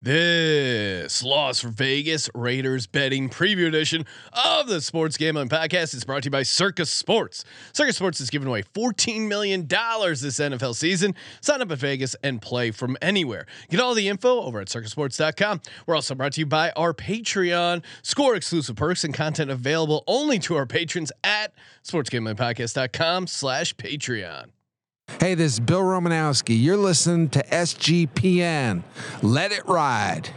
This Las Vegas Raiders betting preview edition of the Sports Gambling Podcast is brought to you by Circa Sports. Circa Sports is giving away $14 million this NFL season. Sign up at Vegas and play from anywhere. Get all the info over at circasports.com. We're also brought to you by our Patreon. Score exclusive perks and content available only to our patrons at sportsgamblingpodcast.com slash Patreon. Hey, this is Bill Romanowski. You're listening to SGPN. Let it ride.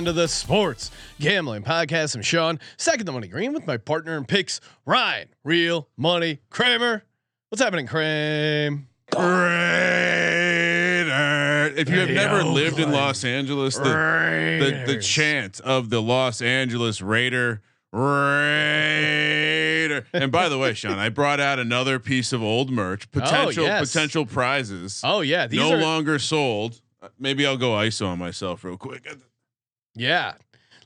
Everyone to the Sports Gambling Podcast. I'm Sean, second the money green with my partner in picks, Ryan, real money Kramer. What's happening, Kramer? Raider. If you have never oh, lived in Los Angeles, the, the the chant of the Los Angeles Raider Raider. And by the way, Sean, I brought out another piece of old merch, oh, potential yes. potential prizes. Oh yeah, these no are longer sold. Maybe I'll go ISO on myself real quick. Yeah.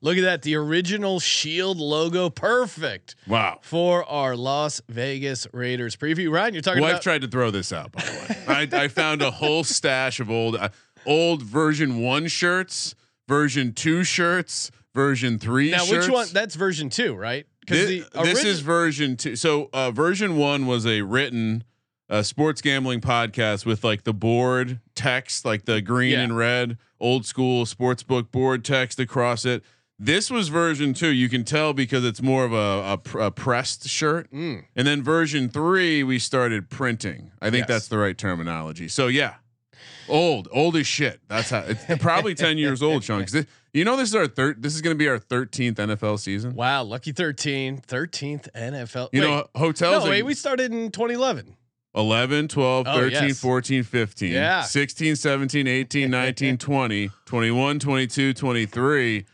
Look at that, the original Shield logo, perfect Wow. for our Las Vegas Raiders preview. Ryan, you're talking Wife about tried to throw this out, by the way. I, I found a whole stash of old, uh, old version one shirts, version two shirts, version three. now. shirts. Which one? That's version two, right? This, this is version two. So uh, version one was a written uh, sports gambling podcast with like the board text, like the green Yeah. and red old school sportsbook board text across it. This was version two. You can tell because it's more of a, a, a pressed shirt. Mm. And then version three, we started printing. I think Yes. that's the right terminology. So yeah, old, old as shit. That's how it's probably ten years old, Sean. this- you know this is our third. This is going to be our thirteenth NFL season. Wow, lucky 13, 13th NFL. You Wait, know, hotels no, wait, we started in 2011. 11, 12, Oh, 13, yes. 14, 15, Yeah. 16, 17, 18, 19, 20, 21, 22, 23.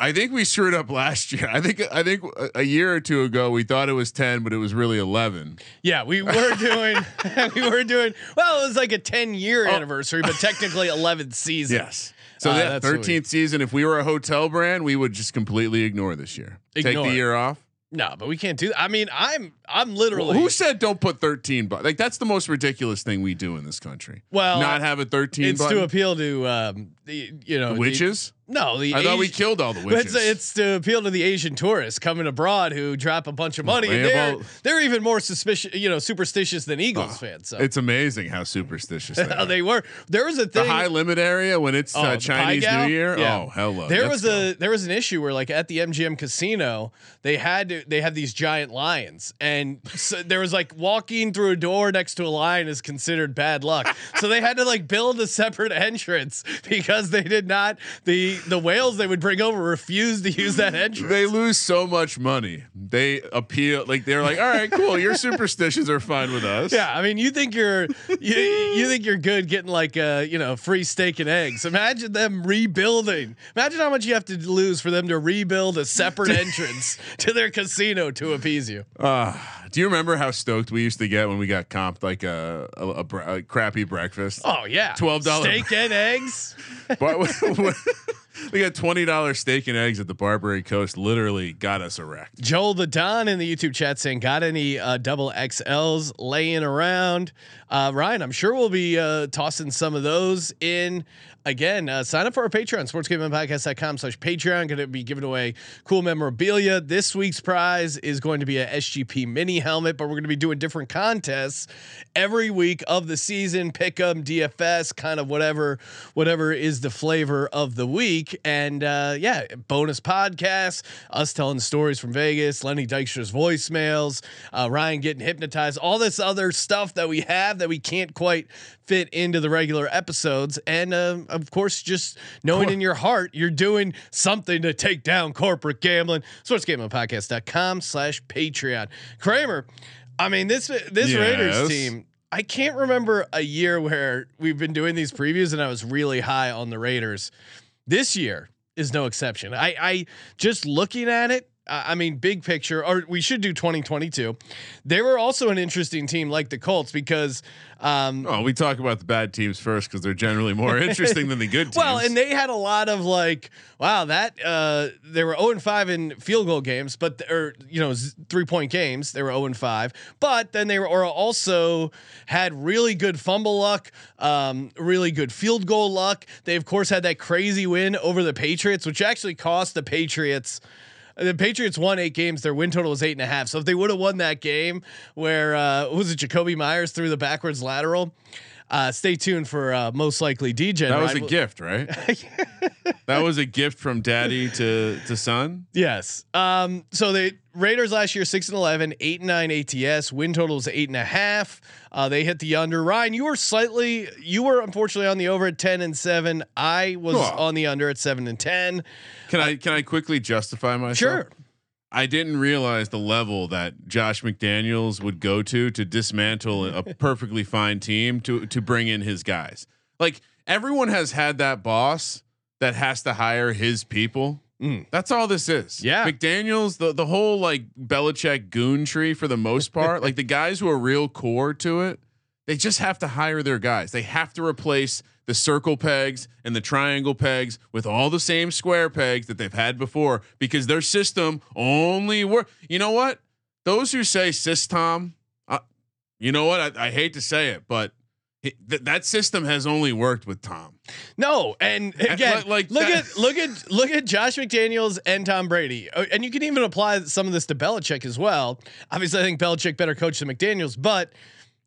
I think we screwed up last year. I think I think a- year or two ago we thought it was 10, but it was really 11. Yeah, we were doing, we were doing, well, it was like a 10 year Oh. anniversary, but technically 11th season. Yes. So Uh, that that's what we- 13th season, if we were a hotel brand, we would just completely ignore this year. Take the year off. No, but we can't do that. I mean, I'm, I'm literally, Who said don't put 13 but like that's the most ridiculous thing we do in this country. Well, not have a 13 it's button. to appeal to, um, the, you know, The the- witches? no, the I thought we killed all the witches. It's, it's to appeal to the Asian tourists coming abroad who drop a bunch of money. they're, about- they're even more suspicious, you know, superstitious than Eagles Oh, fans. So It's amazing how superstitious they, are. they were. There was a thing, the high limit area when it's Oh, uh, Chinese New Year. Yeah. Oh, hello. There Let's was a there was an issue where like at the MGM casino they had to they had these giant lions and so there was like walking through a door next to a lion is considered bad luck so they had to like build a separate entrance because they did not the the whales they would bring over refused to use that entrance. They lose so much money. They appeal like they're like, all right, cool. Your superstitions are fine with us. yeah, I mean, you think you're you, you think you're good getting like a you know free steak and eggs. Imagine them rebuilding. Imagine how much you have to lose for them to rebuild a separate entrance to their casino to appease you. Uh, do you remember how stoked we used to get when we got comped like a a, a, bre- a crappy breakfast? Oh yeah, $12 steak and eggs. But we got twenty dollars steak and eggs at the Barbary Coast. Literally got us erect. Joel the Don in the YouTube chat saying, "Got any uh, double XLs laying around?" Uh, Ryan, I'm sure we'll be uh, tossing some of those in. Again, uh, sign up for our Patreon, sportsgamblingpodcast.com slash Patreon. Going to be giving away cool memorabilia. This week's prize is going to be a SGP mini helmet, but we're going to be doing different contests every week of the season. Pick Pick 'em, DFS, kind of whatever, whatever is the flavor of the week. And uh, yeah, bonus podcasts, us telling stories from Vegas, Lenny Dykstra's voicemails, uh, Ryan getting hypnotized, all this other stuff that we have that we can't quite fit into the regular episodes. And um, of course, just knowing in your heart you're doing something to take down corporate gambling. SportsGamblingPodcast.com slash Patreon. Kramer, I mean, this this Raiders team, I can't remember a year where we've been doing these previews and I was really high on the Raiders. This year is no exception. I, I just looking at it. I mean, big picture, or we should do 2022. They were also an interesting team, like the Colts, because um, Oh, we talk about the bad teams first because they're generally more interesting than the good teams. Well, and they had a lot of like, wow, that uh, they were 0 and 5 in field goal games, but or you know three point games. They were 0 and 5, but then they were or also had really good fumble luck, um, really good field goal luck. They of course had that crazy win over the Patriots, which actually cost the Patriots. The Patriots won eight games. Their win total was eight and a half. So if they would have won that game, where uh, was it Jakobi Meyers threw the backwards lateral? Uh, stay tuned for uh, most likely DJ. that was a gift, right? that was a gift from daddy to to son. Yes. Um, so the Raiders last year, six and 11, eight and nine ATS, win totals eight and a half. Uh, they hit the under. Ryan, you were slightly, you were unfortunately on the over at 10 and seven. I was Oh. on the under at seven and 10. Can I can I quickly justify myself? Sure. I didn't realize the level that Josh McDaniels would go to to dismantle a perfectly fine team to to bring in his guys. Like everyone has had that boss that has to hire his people. Mm. That's all this is. Yeah. McDaniels, the the whole like Belichick goon tree for the most part, like the guys who are real core to it, they just have to hire their guys. They have to replace the circle pegs and the triangle pegs with all the same square pegs that they've had before because their system only work. You know what? Those who say system, uh, you know what? I, I hate to say it, but he- th- that system has only worked with Tom. No, and again, like- like look that- at look at look at Josh McDaniels and Tom Brady, Uh, and you can even apply some of this to Belichick as well. Obviously, I think Belichick better coach than McDaniels, but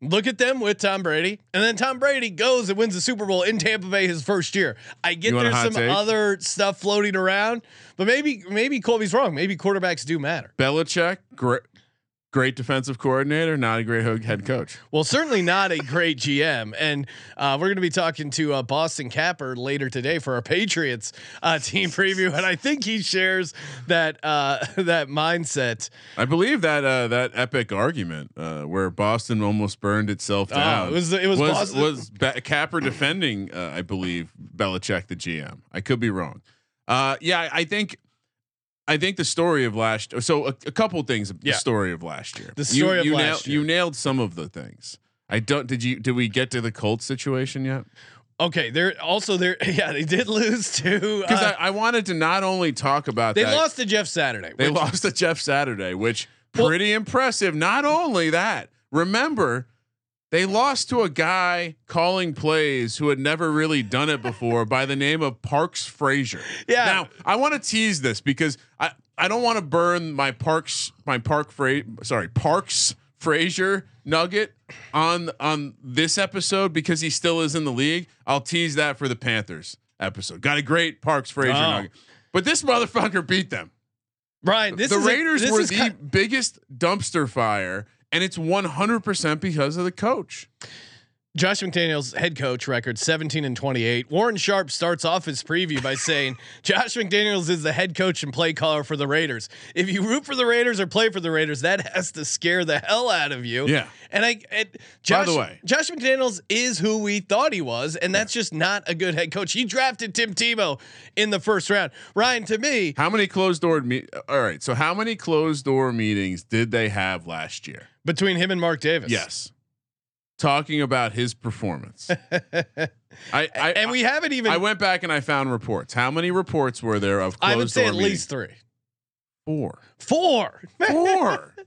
look at them with Tom Brady, and then Tom Brady goes and wins the Super Bowl in Tampa Bay his first year. I get there's some take? other stuff floating around, but maybe maybe Colby's wrong. Maybe quarterbacks do matter. Belichick, great, great defensive coordinator, not a great head coach. Well, certainly not a great GM. And uh, we're going to be talking to uh, Boston Capper later today for our Patriots uh, team preview, and I think he shares that uh, that mindset. I believe that uh, that epic argument uh, where Boston almost burned itself Oh, down. it was- it was was, Boston- was Ba- Capper defending, uh, I believe Belichick the GM. I could be wrong. Uh, yeah, I think. I think the story of last. So a, a couple things. of Yeah. The story of last year. The story of you last nailed, year. You nailed some of the things. I don't. Did you? Did we get to the Colts situation yet? Okay, they're also there. Yeah, they did lose to. Because Uh, I, I wanted to not only talk about they that. lost to Jeff Saturday. They which- lost to Jeff Saturday, which Well- pretty impressive. Not only that, remember they lost to a guy calling plays who had never really done it before by the name of Parks Frazier. Yeah. Now I want to tease this because I I don't want to burn my Parks my Park Fra- sorry Parks Frazier nugget on on this episode because he still is in the league. I'll tease that for the Panthers episode. Got a great Parks Frazier Oh. nugget, but this motherfucker beat them this the is a- Raiders this were the ki- biggest dumpster fire, and it's 100% because of the coach. Josh McDaniels head coach record 17 and 28. Warren Sharp starts off his preview by saying Josh McDaniels is the head coach and play caller for the Raiders. If you root for the Raiders or play for the Raiders, that has to scare the hell out of you. Yeah. And I it, Josh, the way- Josh McDaniels is who we thought he was, and that's just not a good head coach. He drafted Tim Tebow in the first round. Ryan, to me, How many closed door me- All right, so how many closed door meetings did they have last year? Between him and Mark Davis. Yes. Talking about his performance. I, I and we haven't even I went back and I found reports. How many reports were there of I would say at meetings? least three. four. Four. Four.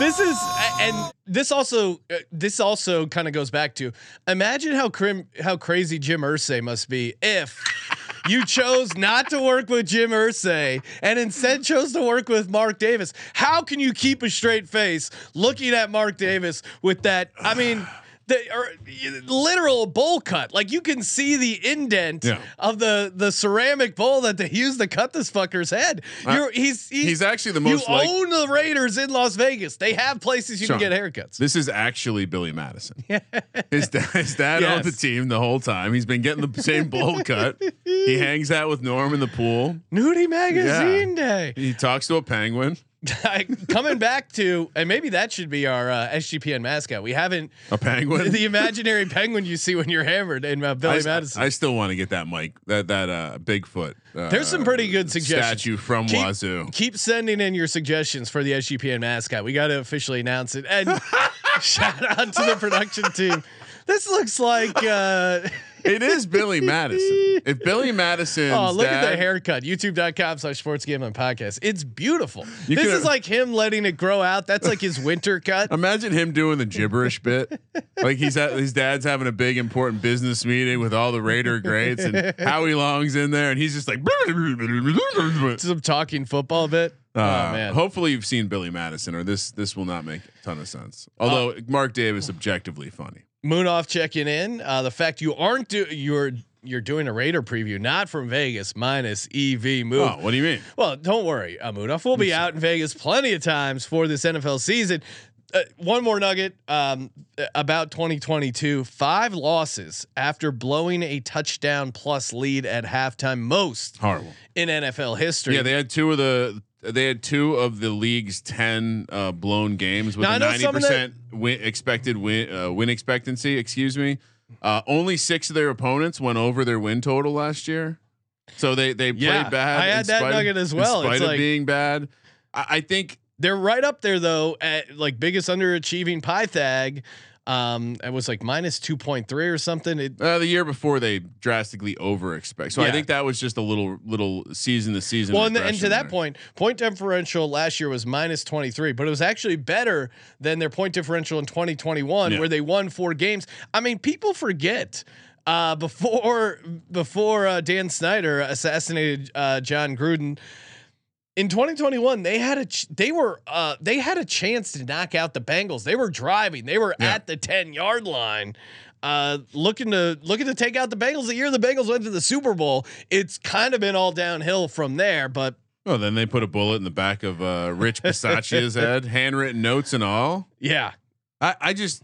This is and this also uh, this also kind of goes back to imagine how crim how crazy Jim Irsay must be if you chose not to work with Jim Irsay and instead chose to work with Mark Davis. How can you keep a straight face looking at Mark Davis with that? I mean. The or, literal bowl cut, like you can see the indent Yeah. of the the ceramic bowl that they used to cut this fucker's head. You're, he's, he's He's actually the you most like. own the Raiders in Las Vegas. They have places you Sean, can get haircuts. This is actually Billy Madison. his dad, his dad owned the team the whole time. He's been getting the same bowl cut. He hangs out with Norm in the pool. Nudie Magazine Day. He talks to a penguin. Coming back to, and maybe that should be our uh, SGPN mascot. We haven't A penguin. the imaginary penguin you see when you're hammered in uh, Billy I, Madison. I still want to get that Mike that that uh Bigfoot. Uh, There's some pretty good suggestions. Statue from Keep- Wazoo. Keep sending in your suggestions for the SGPN mascot. We got to officially announce it. And shout out to the production team. This looks like. Uh, It is Billy Madison. If Billy Madison, oh, look at the haircut. YouTube.com slash sports gambling podcast. It's beautiful. This is like him letting it grow out. That's like his winter cut. Imagine him doing the gibberish bit. Like he's at his dad's having a big important business meeting with all the Raider greats and Howie Long's in there and he's just like Some talking football bit. Uh, oh, man. Hopefully you've seen Billy Madison or this this will not make a ton of sense. Although Uh, Mark Davis objectively funny. Moonoff checking in. Uh, the fact you aren't do you're you're doing a Raider preview, not from Vegas, minus EV move. Oh, what do you mean? Well, don't worry, uh, Moonoff. We'll be out in Vegas plenty of times for this NFL season. Uh, one more nugget um, about 2022: five losses after blowing a touchdown plus lead at halftime, most Horrible. in NFL history. Yeah, they had two of the they had two of the league's ten uh, blown games with Now, a ninety some of the- percent win expected win uh, win expectancy. Excuse me. Uh, only six of their opponents went over their win total last year, so they they played Yeah, bad. I had that spite of- nugget as well. In spite It's of like- being bad, I, I think They're right up there though at like biggest underachieving Pythag. Um, it was like minus two point three or something. It, uh, the year before they drastically over expect. So I think that was just a little little season to season. well, and, and to that there. point, point differential last year was minus twenty three, but it was actually better than their point differential in twenty twenty one, Yeah. where they won four games. I mean, people forget. Uh, before before uh, Dan Snyder assassinated uh, Jon Gruden, in 2021 they had a ch- they were uh they had a chance to knock out the Bengals. They were driving. They were Yeah. at the 10 yard line. Uh, looking to looking to take out the Bengals. The year the Bengals went to the Super Bowl, it's kind of been all downhill from there. But Oh, then they put a bullet in the back of uh, Rich Bisaccia's head, handwritten notes and all. yeah, I, I just,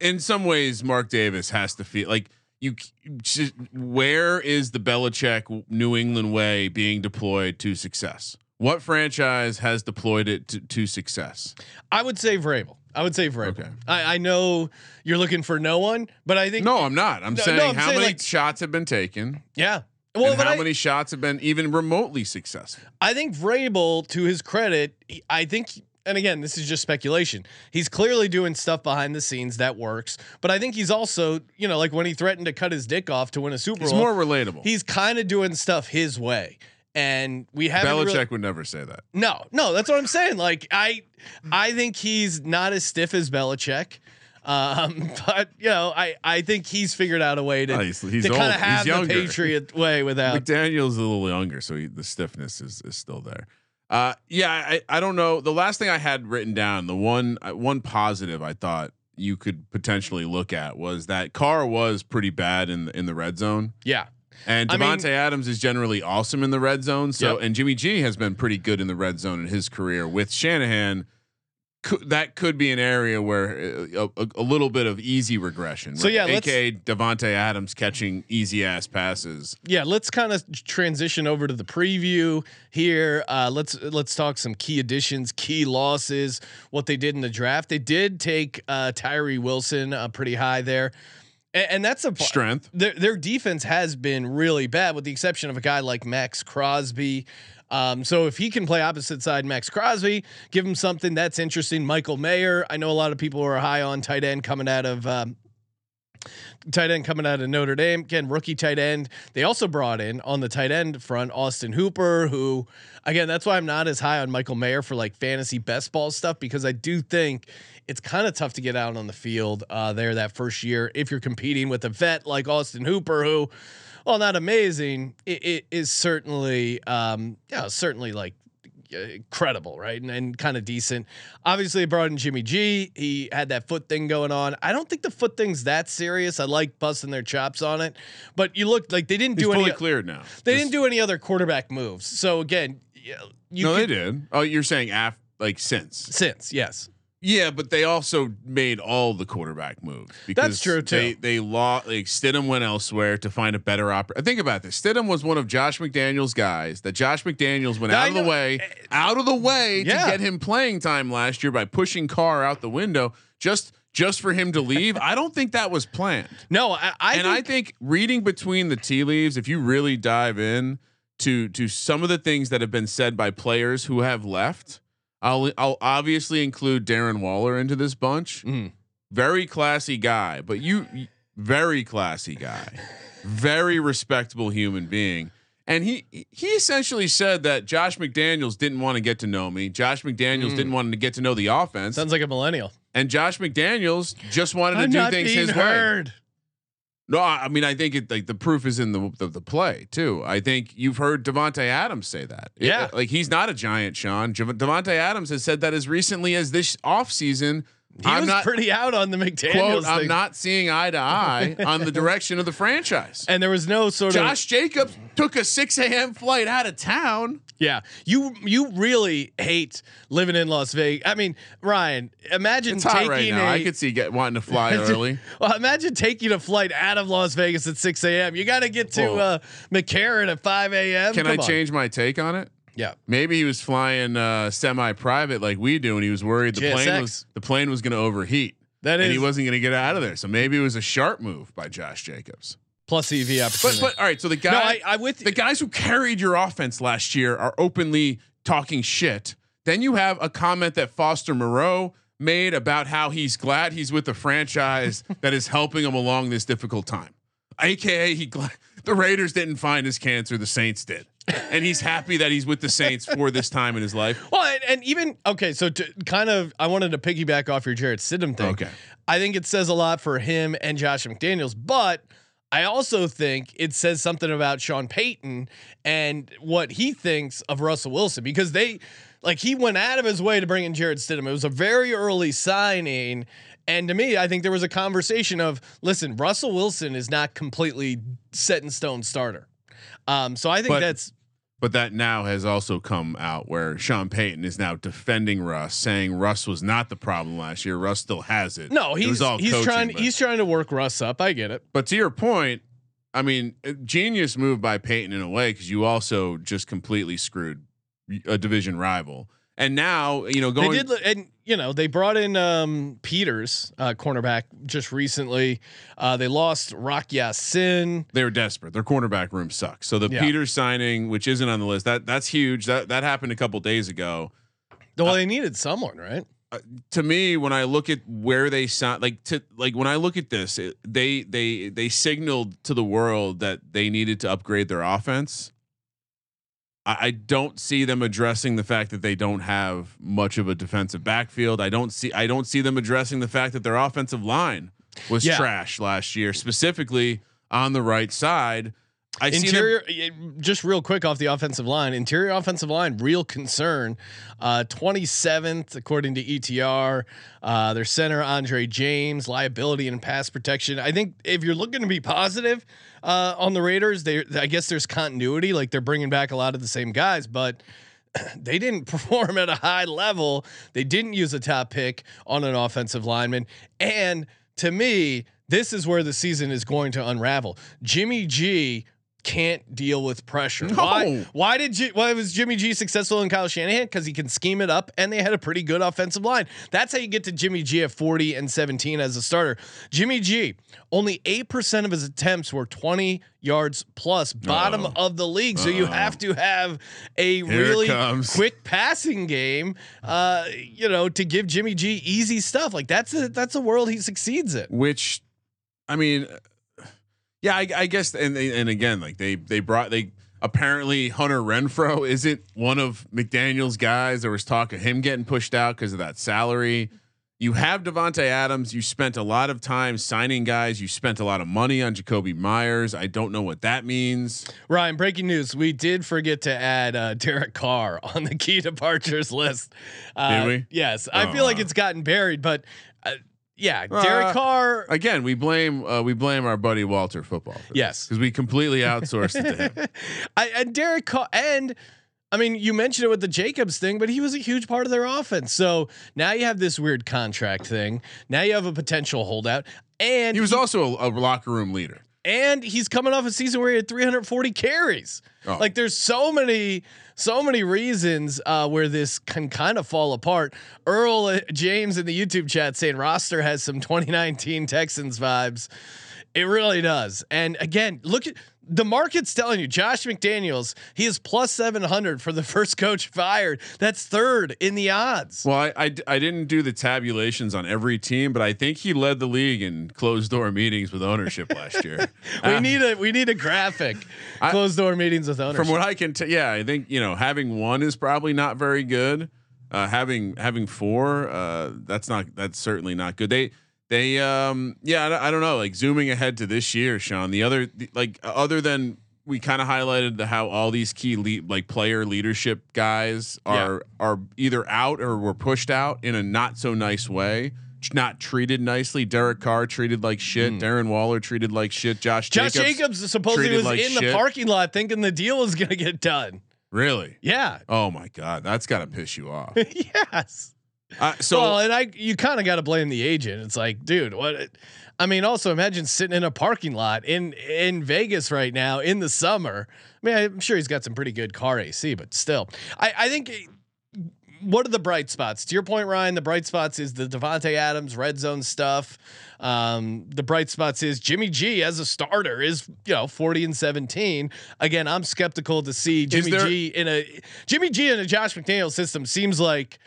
in some ways, Mark Davis has to feel like you. Just, where is the Belichick New England way being deployed to success? What franchise has deployed it to, to success? I would say Vrabel. I would say Vrabel. Okay. I, I know you're looking for no one, but I think No, I'm not. I'm No, saying no, I'm how saying, many like- shots have been taken yeah. Well, how I, many shots have been even remotely successful. I think Vrabel, to his credit, he- I think, and again, this is just speculation. He's clearly doing stuff behind the scenes that works, but I think he's also, you know, like when he threatened to cut his dick off to win a Super Bowl, He's Bowl, more relatable. he's kind of doing stuff his way. And we haven't Belichick really- would never say that. no, no, that's what I'm saying. Like I, I think he's not as stiff as Belichick. Um, but you know, I, I think he's figured out a way to, Oh, he's- he's to kind of have the. Patriot way without. McDaniel's a little younger, so he, the stiffness is, is still there. Uh, yeah, I, I don't know. The last thing I had written down, the one uh, one positive I thought you could potentially look at was that Carr was pretty bad in the, in the red zone, yeah, and I mean- Adams is generally awesome in the red zone. So, Yep. and Jimmy G has been pretty good in the red zone in his career with Shanahan. Could, that could be an area where uh, a, a, a little bit of easy regression. So, yeah, let's- aka Davante Adams catching easy ass passes. yeah. Let's kind of transition over to the preview here. Uh, let's let's talk some key additions, key losses, what they did in the draft. They did take uh, Tyree Wilson uh, pretty high there, and, and that's a Strength. their their defense has been really bad, with the exception of a guy like Maxx Crosby. Um, so if he can play opposite side Maxx Crosby, give him something that's interesting. Michael Mayer, I know a lot of people are high on tight end coming out of um, tight end coming out of Notre Dame. Again, rookie tight end. They also brought in on the tight end front Austin Hooper, who again, that's why I'm not as high on Michael Mayer for like fantasy best ball stuff because I do think it's kind of tough to get out on the field uh, there that first year if you're competing with a vet like Austin Hooper, who, well, not amazing, it, it is certainly, um, yeah, certainly like uh, credible, right? And, and kind of decent. Obviously, they brought in Jimmy G. He had that foot thing going on. I don't think the foot thing's that serious. I like busting their chops on it, but you look like they didn't He's do fully any. cleared now. They Just- didn't do any other quarterback moves. So again, you no, could- they did. Oh, you're saying af like since? since yes. Yeah, but they also made all the quarterback moves. Because That's true, too. They they lost. Like Stidham went elsewhere to find a better operator. Think about this. Stidham was one of Josh McDaniels' guys. That Josh McDaniels went I eh, out of the way, out of the way Yeah. to get him playing time last year by pushing Carr out the window just just for him to leave. I don't think that was planned. No, I, I and think, I think reading between the tea leaves, if you really dive in to to some of the things that have been said by players who have left, I'll I'll obviously include Darren Waller into this bunch. Mhm. Very classy guy, but you very classy guy, very respectable human being. And he he essentially said that Josh McDaniels didn't want to get to know me. Josh McDaniels didn't want to get to know the offense, sounds like a millennial. and Josh McDaniels just wanted to I'm do things his way. No, I mean I think it like the proof is in the the, the play too. I think you've heard Davante Adams say that. It- Yeah. like he's not a giant, Sean. Davante Adams has said that as recently as this offseason. He I'm was not pretty out on the McDaniels quote. I'm not seeing eye to eye on the direction of the franchise. and there was no sort of Josh Jacobs took a 6 a.m. flight out of town. yeah. You you really hate living in Las Vegas. I mean, Ryan, imagine It's taking right now. a I could see get wanting to fly early. well, imagine taking a flight out of Las Vegas at 6 a.m. You got to get to uh, McCarran at 5 a.m. Can Come I on. change my take on it? Yeah. Maybe he was flying uh, semi-private like we do, and he was worried the plane was the plane was going to overheat. That and is he wasn't going to get out of there. So maybe it was a sharp move by Josh Jacobs. plus EV But opportunity. but all right, so the guy no, I, I with the guys who carried your offense last year are openly talking shit. Then you have a comment that Foster Moreau made about how he's glad he's with the franchise that is helping him along this difficult time. AKA he the Raiders didn't find his cancer, the Saints did. And he's happy that he's with the Saints for this time in his life. Well, and, and even okay, so to kind of, I wanted to piggyback off your Jarrett Stidham thing. Okay. I think it says a lot for him and Josh McDaniels, but I also think it says something about Sean Payton and what he thinks of Russell Wilson because they, like, he went out of his way to bring in Jarrett Stidham. It was a very early signing. And to me, I think there was a conversation of, listen, Russell Wilson is not completely set in stone starter. Um, so I think But- that's But that now has also come out where Sean Payton is now defending Russ, saying Russ was not the problem last year. Russ still has it. no, It he's was all he's coaching, trying but- he's trying to work Russ up. I get it. But to your point, I mean, genius move by Payton in a way because you also just completely screwed a division rival. And now, you know, going they did, and you know, they brought in um, Peters, uh, cornerback, just recently. Uh, they lost Rock Sin. they were desperate. Their cornerback room sucks. So the Yeah. Peters signing, which isn't on the list, that that's huge. That that happened a couple days ago. Well, they needed someone, right? to me when I look at where they signed, like to like when I look at this, it, they they they signaled to the world that they needed to upgrade their offense. I, I don't see them addressing the fact that they don't have much of a defensive backfield. I don't see I don't see them addressing the fact that their offensive line was Yeah. trash last year, specifically on the right side. I see them, just real quick off the offensive line. Interior offensive line, real concern. Uh, 27th according to ETR. Uh, their center Andre James, liability and pass protection. I think if you're looking to be positive uh, on the Raiders, they I guess there's continuity. Like they're bringing back a lot of the same guys, but they didn't perform at a high level. They didn't use a top pick on an offensive lineman. And to me, this is where the season is going to unravel. Jimmy G can't deal with pressure. Why? No. Why did G, why was Jimmy G successful in Kyle Shanahan? Because he can scheme it up, and they had a pretty good offensive line. That's how you get to Jimmy G at 40 and 17 as a starter. Jimmy G, only eight percent of his attempts were 20 yards plus, bottom Uh-oh. of the league. So you Uh-oh. have to have a it really quick passing game, uh, you know, to give Jimmy G easy stuff. Like that's a that's a world he succeeds in. which I mean, yeah, I, I guess, and and again, like they they brought they apparently Hunter Renfrow isn't one of McDaniel's guys. There was talk of him getting pushed out because of that salary. You have Davante Adams. You spent a lot of time signing guys. You spent a lot of money on Jakobi Meyers. I don't know what that means. Ryan, breaking news: We did forget to add uh, Derek Carr on the key departures list. Uh, Did we? Yes, I Oh, feel like it's gotten buried, but yeah, Derek Uh, Carr. Again, we blame uh, we blame our buddy Walter football. Yes. because we completely outsourced it to him. I, and Derek Carr, and I mean, you mentioned it with the Jacobs thing, but he was a huge part of their offense. So now you have this weird contract thing. Now you have a potential holdout, and He was also a, a locker room leader. and he's coming off a season where he had 340 carries. Oh. Like there's so many, so many reasons uh, where this can kind of fall apart. Earl uh, James in the YouTube chat saying roster has some 2019 Texans vibes. It really does. And again, look at the market's telling you Josh McDaniels, he is plus 700 for the first coach fired. That's third in the odds. Well, I I didn't do the tabulations on every team, but I think he led the league in closed door meetings with ownership last year. we Uh, need a we need a graphic. I- Closed door meetings with ownership. from what I can tell, yeah, I think you know having one is probably not very good. Uh, having having four, uh, that's not that's certainly not good. They they um yeah I, don't- I don't know like zooming ahead to this year, Sean. The other the, like other than we kind of highlighted the how all these key lead, like player leadership guys are are either out or were pushed out in a not so nice way. Not treated nicely. Derek Carr treated like shit. Darren Waller treated like shit. Josh, Josh Jacobs, Jacobs, supposedly was like in the parking lot thinking the deal was going to get done. Really? Yeah. Oh my god, that's got to piss you off. yes. Uh, so well, and I, you kind of got to blame the agent. It's like, dude, what? I mean, also imagine sitting in a parking lot in in Vegas right now in the summer. I mean, I'm sure he's got some pretty good car AC, but still, I, I think. What are the bright spots? To your point, Ryan, the bright spots is the Davante Adams red zone stuff. Um, the bright spots is Jimmy G as a starter is you know 40 and 17. Again, I'm skeptical to see Jimmy there- G in a Jimmy G in a Josh McDaniel system seems like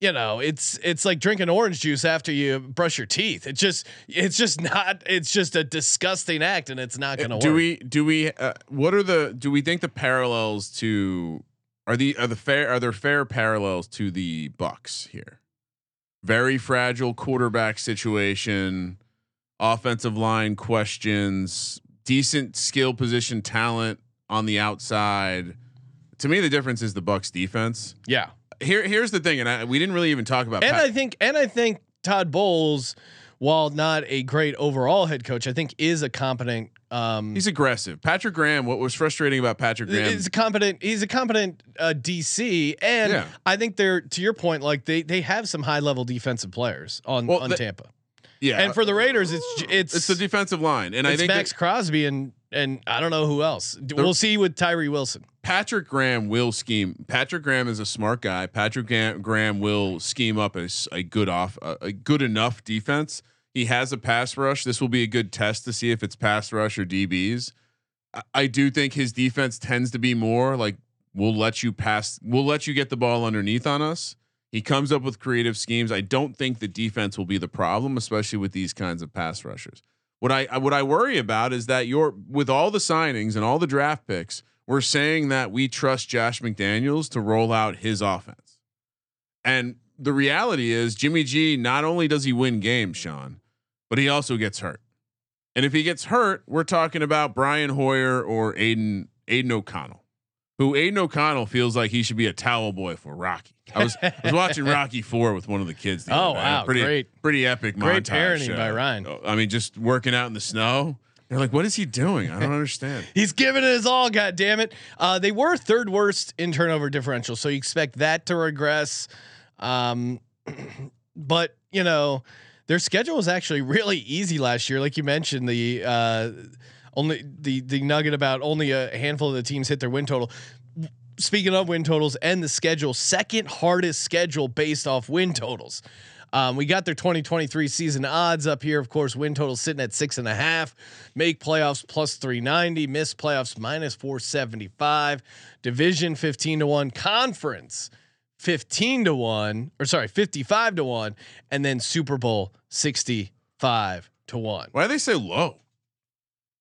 you know it's it's like drinking orange juice after you brush your teeth. It's just it's just not it's just a disgusting act and it's not going to work. do we do we uh, what are the do we think the parallels to are the are the fair are there fair parallels to the Bucks here? Very fragile quarterback situation, offensive line questions, decent skill position talent on the outside. To me, the difference is the Bucks defense. yeah. Here, here's the thing, and I, we didn't really even talk about. And Pat- I think and I think Todd Bowles while not a great overall head coach, I think is a competent um He's aggressive. Patrick Graham. What was frustrating about Patrick Graham? He's a competent. He's a competent uh, DC, and Yeah. I think they're to your point. Like they they have some high level defensive players on Well, on the- Tampa, yeah, and for the Raiders, it's it's it's the defensive line, and I think Maxx Crosby and and I don't know who else. We'll see with Tyree Wilson. Patrick Graham will scheme. Patrick Graham is a smart guy. Patrick Graham will scheme up a, a good off a, a good enough defense. He has a pass rush. This will be a good test to see if it's pass rush or DBs. I, I do think his defense tends to be more like we'll let you pass. We'll let you get the ball underneath on us. He comes up with creative schemes. I don't think the defense will be the problem, especially with these kinds of pass rushers. What I what I worry about is that you're with all the signings and all the draft picks, we're saying that we trust Josh McDaniels to roll out his offense. And the reality is Jimmy G not only does he win games, Sean, but he also gets hurt. And if he gets hurt, we're talking about Brian Hoyer or Aidan Aidan O'Connell, who Aidan O'Connell feels like he should be a towel boy for Rocky. I was I was watching Rocky Four with one of the kids. The Oh, wow, pretty great. pretty epic Great montage. parenting by Ryan. I mean, just working out in the snow. They're like, what is he doing? I don't understand. He's giving it his all. God damn it! Uh, they were third worst in turnover differential, so you expect that to regress. Um, but you know, their schedule was actually really easy last year. Like you mentioned, the uh, only the the nugget about only a handful of the teams hit their win total. Speaking of win totals and the schedule, second hardest schedule based off win totals. Um, we got their 2023 season odds up here. Of course, win total sitting at six and a half. Make playoffs plus 390. Miss playoffs minus 475. Division 15 to one. Conference 15 to one. Or sorry, 55 to one. And then Super Bowl 65 to one. Why do they say low?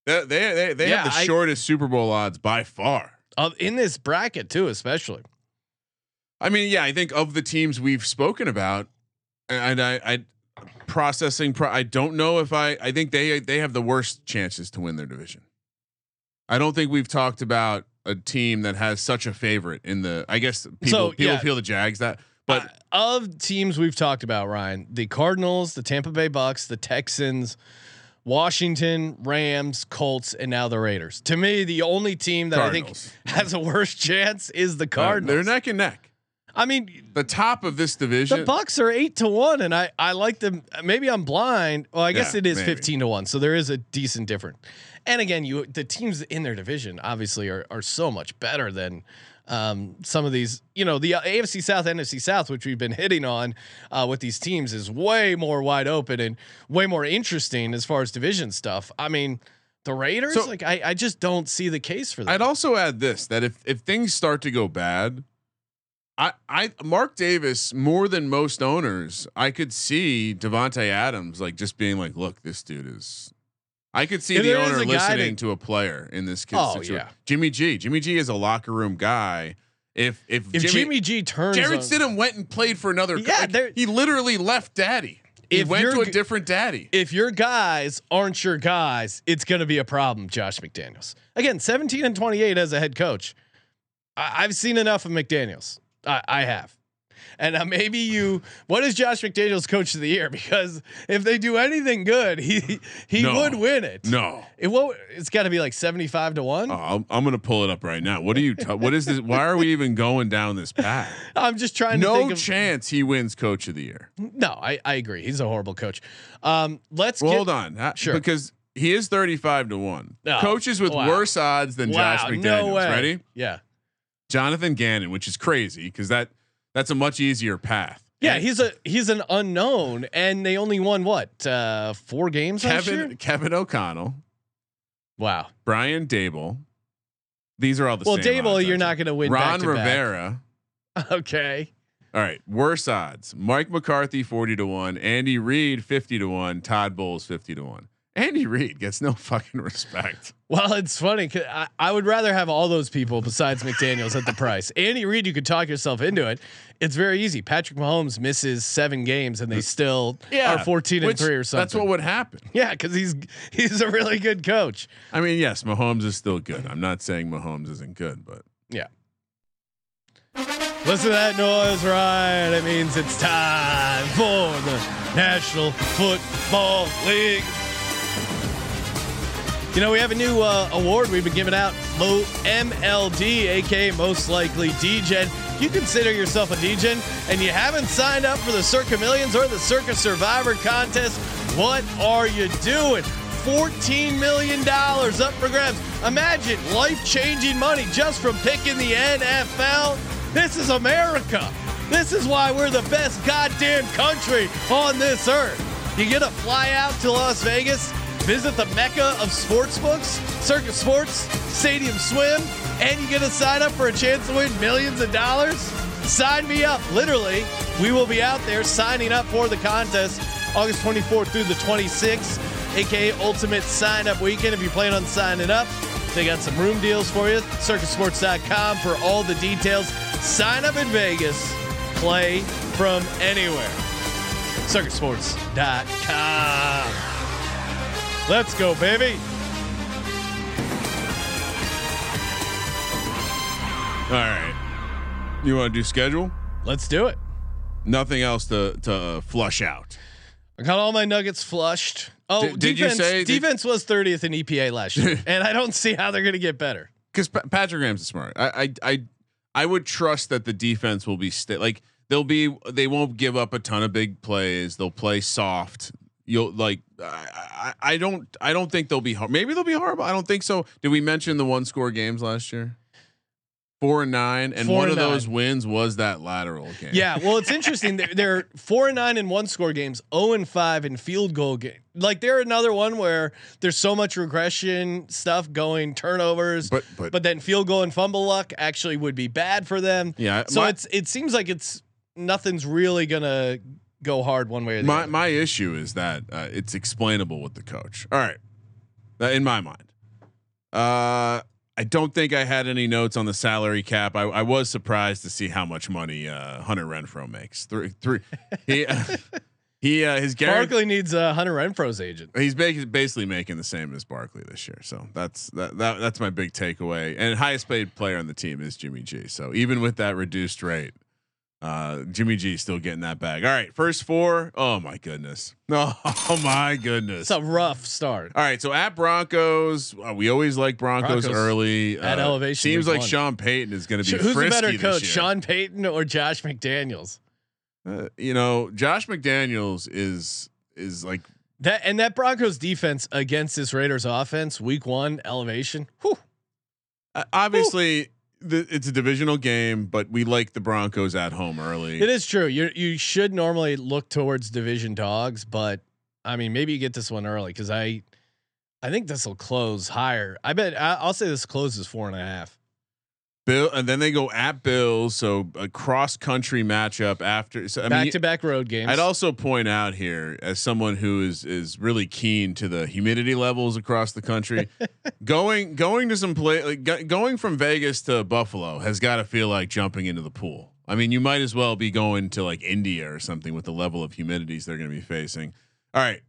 They they they, they Yeah, have the I- shortest Super Bowl odds by far. Uh, in this bracket too, especially. I mean, yeah, I think of the teams we've spoken about, and I, I processing. Pro, I don't know if I. I think they they have the worst chances to win their division. I don't think we've talked about a team that has such a favorite in the. I guess people So, people yeah. feel the Jags that, but Uh, of teams we've talked about, Ryan, the Cardinals, the Tampa Bay Bucks, the Texans, Washington, Rams, Colts, and now the Raiders. To me, the only team that Cardinals. I think has a worse chance is the Uh, Cardinals. they're neck and neck. I mean, The top of this division. the Bucks are eight to one, and I I like them. Maybe I'm blind. Well, I guess Yeah, it is maybe. fifteen to one, so there is a decent difference. And again, you the teams in their division obviously are are so much better than um, some of these. You know, the AFC South, NFC South, which we've been hitting on uh, with these teams, is way more wide open and way more interesting as far as division stuff. I mean. The Raiders, So- like I, I just don't see the case for that. I'd also add this that if if things start to go bad, I I Mark Davis more than most owners, I could see Davante Adams like just being like, look, this dude is. I could see If the owner listening that- to a player in this kid's Oh, situation. yeah. Jimmy G. Jimmy G is a locker room guy. If if, if Jimmy, G turns, Jarrett Stidham went and played for another. Yeah, like, he literally left daddy. He If went to a different daddy. if your guys aren't your guys, it's going to be a problem, Josh McDaniels. Again, 17 and 28 as a head coach. I, I've seen enough of McDaniels. I, I have. And uh, maybe you, what is Josh McDaniels coach of the year? Because if they do anything good, he he No. would win it. no. It won't, it's got to be like 75 to 1. Oh, I'm, I'm gonna pull it up right now. What are you? T- what is this? Why are we even going down this path? I'm just trying to No think of, chance he wins Coach of the Year. No, I, I agree. He's a horrible coach. Um, let's Well, get, hold on, Ha- Sure. because he is 35 to one. Oh, Coaches with wow. worse odds than Wow, Josh McDaniels. no way. Ready? Yeah. Jonathan Gannon, which is crazy because that that's a much easier path. Yeah, he's a he's an unknown, and they only won what uh, four games. Kevin Kevin O'Connell, Wow. Brian Daboll. These are all the Well, same. Well, Daboll, odds, you're not going to win. Ron. Rivera. Okay. All right, worse odds: Mike McCarthy forty to one, Andy Reid fifty to one, Todd Bowles fifty to one. Andy Reid gets no fucking respect. Well, it's funny. 'cause I, I would rather have all those people besides McDaniel's at the price. Andy Reid, you could talk yourself into it. It's very easy. Patrick Mahomes misses seven games, and they still yeah, are 14 and three or something. That's what would happen. Yeah, because he's he's a really good coach. I mean, yes, Mahomes is still good. I'm not saying Mahomes isn't good, but Yeah. Listen to that noise, right? It means it's time for the National Football League. You know, we have a new uh, award we've been giving out, Mo MLD, aka Most Likely Degen. You consider yourself a Degen and you haven't signed up for the Circa Millions or the Circa Survivor contest, what are you doing? $14 million up for grabs. Imagine life changing money just from picking the NFL. This is America. This is why we're the best goddamn country on this earth. You get to fly out to Las Vegas, visit the mecca of sportsbooks, Circa Sports, Stadium Swim, and you get to sign up for a chance to win millions of dollars. Sign me up. Literally, we will be out there signing up for the contest August 24th through the 26th, aka Ultimate Sign Up Weekend. If you plan on signing up, they got some room deals for you. CircaSports.com for all the details. Sign up in Vegas. Play from anywhere. CircaSports.com. Let's go, baby. all right. You want to do schedule? Let's do it. Nothing else to to uh, flush out. I got all my nuggets flushed. Oh, Did- did you defense, did- defense was 30th in EPA last year, and I don't see how they're going to get better. Because pa- Patrick Graham's smart. I, I I I would trust that the defense will be sta- like they'll be. They won't give up a ton of big plays. They'll play soft. You'll like. I, I, don't. I don't think they'll be. Hard. Maybe they'll be horrible. I don't think so. Did we mention the one score games last year? Four and nine, and Four one and of those wins was that lateral game. Yeah, well, it's interesting. They're, they're four and nine in one score games, zero and five in field goal game. Like they're another one where there's so much regression stuff going, turnovers, But- but- but then field goal and fumble luck actually would be bad for them. Yeah, So my- it's it seems like it's nothing's really gonna go hard one way or the my other. my issue is that uh, it's explainable with the coach. All right, Uh, in my mind, uh, I don't think I had any notes on the salary cap. I, I was surprised to see how much money uh, Hunter Renfrow makes. Three, three. He he uh, his guarantee. Barkley needs a Hunter Renfrow's agent. He's basically making the same as Barkley this year, so that's that, that that's my big takeaway. And highest paid player on the team is Jimmy G. So even with that reduced rate, Uh, Jimmy G still getting that bag. All right, first four. Oh my goodness. Oh my goodness. It's a rough start. All right, so at Broncos, uh, we always like Broncos, Broncos early. at Uh, elevation Seems like one. Sean Payton is going to be Who's the better coach. Sean Payton or Josh McDaniels? Uh, you know, Josh McDaniels is is like That and that Broncos defense against this Raiders offense, week one elevation. Whew. uh, obviously it's a divisional game, but we like the Broncos at home early. It is true. You you should normally look towards division dogs, but I mean maybe you get this one early because I I think this will close higher. I bet I, I'll say this closes four and a half. Bill, and then they go at Bills, so a cross country matchup after. So I Back mean, to back road games. I'd also point out here, as someone who is is really keen to the humidity levels across the country, going going to some play like go- going from Vegas to Buffalo has got to feel like jumping into the pool. I mean, you might as well be going to like India or something with the level of humidities they're going to be facing. All right,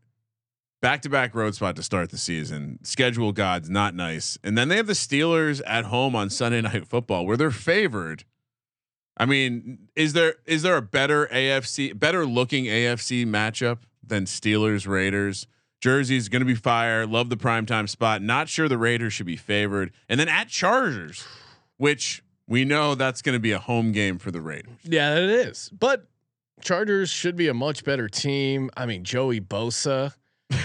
back to back road spot to start the season. Schedule gods not nice, and then they have the Steelers at home on Sunday Night Football where they're favored. I mean, is there is there a better AFC, better looking AFC matchup than Steelers Raiders? Jersey's going to be fire. Love the primetime spot. Not sure the Raiders should be favored. And then at Chargers, which we know that's going to be a home game for the Raiders. yeah, it is. But Chargers should be a much better team. I mean Joey Bosa,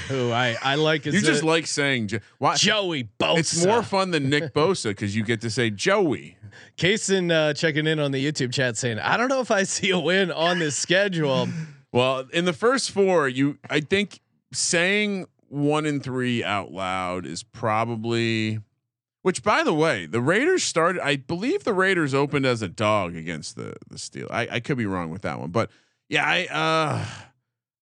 who I I like. Is You just like saying Jo- why? Joey Bosa. It's more fun than Nick Bosa because you get to say Joey. Kaysen uh, checking in on the YouTube chat saying, I don't know if I see a win on this schedule. Well, in the first four, you I think saying one and three out loud is probably which by the way, the Raiders started I believe the Raiders opened as a dog against the the Steel. I, I could be wrong with that one, but yeah, I uh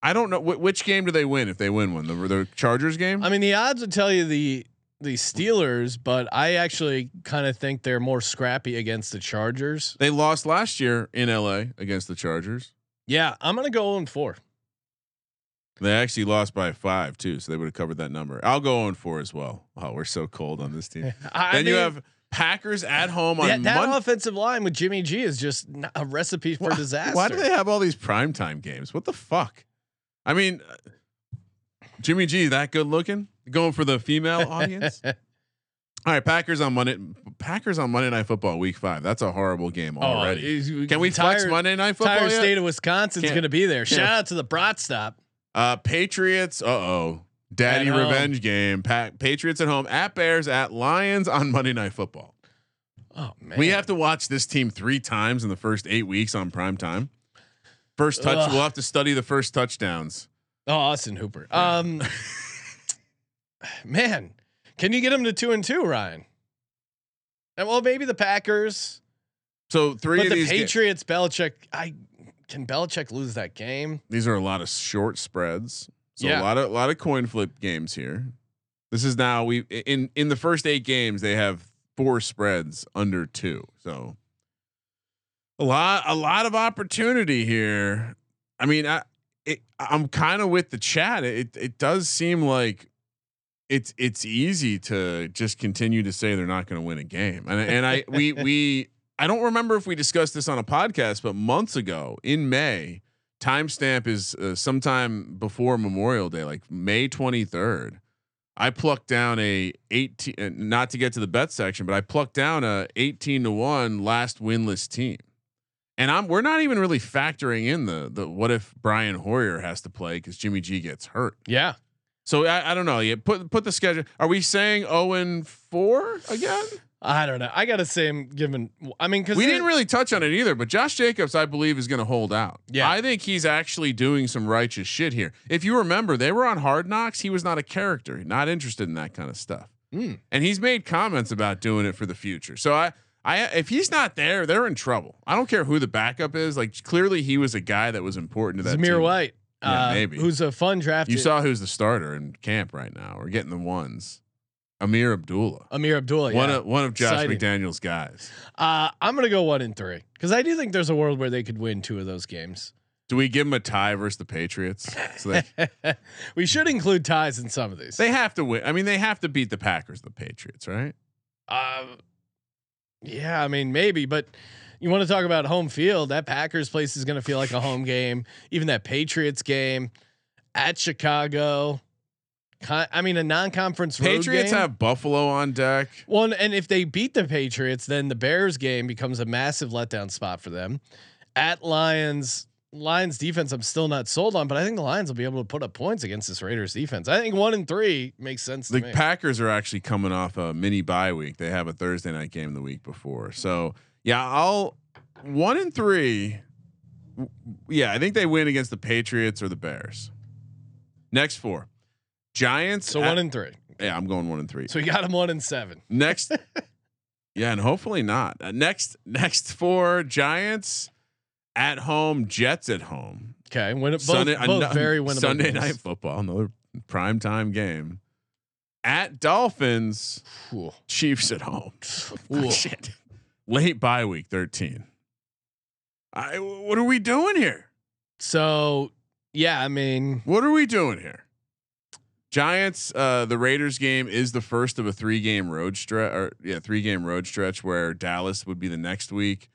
I don't know wh- which game do they win if they win one. The the Chargers game? I mean, the odds would tell you the the Steelers, but I actually kind of think they're more scrappy against the Chargers. they lost last year in LA against the Chargers. Yeah, I'm gonna go on four. They actually lost by 5 too, so they would have covered that number. I'll go on 4 as well. Oh, we're so cold on this team. I then you have Packers at home on that, that Monday. offensive line with Jimmy G is just a recipe for Why- disaster. Why do they have all these primetime games? What the fuck? I mean, uh, Jimmy G that good looking? Going for the female audience? All right, Packers on Monday. Packers on Monday Night Football, Week Five. That's a horrible game Oh, already. he's- Can we flex Monday Night Football? Entire state of Wisconsin's going to be there. Shout out to the Brat Stop. Uh, Patriots. Uh oh, Daddy revenge game. Pa- Patriots at home. At Bears. At Lions on Monday Night Football. Oh man, We have to watch this team three times in the first eight weeks on prime time. First touch. Ugh. We'll have to study the first touchdowns. Oh, Austin Hooper. Um, man, can you get him to two and two, Ryan? And well, maybe the Packers, So three but of the these. ga- Patriots. Belichick. I can Belichick lose that game? These are a lot of short spreads. So Yeah. a lot of a lot of coin flip games here. This is now we in in the first eight games they have four spreads under two. So a lot a lot of opportunity here. I mean, I it, I'm kind of with the chat. It it does seem like it's it's easy to just continue to say they're not going to win a game. And and I we we I don't remember if we discussed this on a podcast, but months ago in May, timestamp is uh, sometime before Memorial Day, like May 23rd. I plucked down a 18 uh, not to get to the bet section, but I plucked down a 18 to 1 last winless team. And I'm we're not even really factoring in the the what if Brian Hoyer has to play cuz Jimmy G gets hurt. Yeah. So I, I don't know. Yeah, put put the schedule. Are we saying 0 and 4 again? I don't know. I gotta say, I'm giving. I mean, because We didn't really touch on it either, but Josh Jacobs, I believe, is going to hold out. Yeah. I think he's actually doing some righteous shit here. If you remember, they were on Hard Knocks. He was not a character, not interested in that kind of stuff. Mm. And he's made comments about doing it for the future. So I, I, if he's not there, they're in trouble. I don't care who the backup is. Like clearly, he was a guy that was important to that. Zamir team. White. Yeah, uh, maybe. Who's a fun draft? You saw who's the starter in camp right now. We're getting the ones. Ameer Abdullah, Ameer Abdullah. one yeah. of one of Josh Exciting. McDaniels' guys. Uh, I'm gonna go one in three because I do think there's a world where they could win two of those games. Do we give him a tie versus the Patriots? So they we should include ties in some of these. They have to win. I mean, they have to beat the Packers, the Patriots, right? Uh, yeah, I mean maybe, but You want to talk about home field? That Packers place is going to feel like a home game. Even that Patriots game at Chicago. Con- I mean, a non-conference road Patriots have Buffalo on deck. One, and if they beat the Patriots, then the Bears game becomes a massive letdown spot for them. At Lions, Lions defense, I'm still not sold on, but I think the Lions will be able to put up points against this Raiders defense. I think one and three makes sense to The. Packers are actually coming off a mini bye week. They have a Thursday night game the week before. So yeah, I'll one and three. Yeah, I think they win against the Patriots or the Bears. Next four, Giants. so at- one and three. yeah, I'm going one and three. So you got them one and seven. Next, yeah, and hopefully not. Uh, next, next four Giants at home, Jets at home. Okay, it both, Sunday, both ano- very winnable. Sunday games. night football, another prime time game. At Dolphins, Ooh. Chiefs at home. Shit. Late bye week 13. I what are we doing here? So yeah, I mean, What are we doing here? Giants, uh, the Raiders game is the first of a three game road stretch, or yeah, three game road stretch where Dallas would be the next week.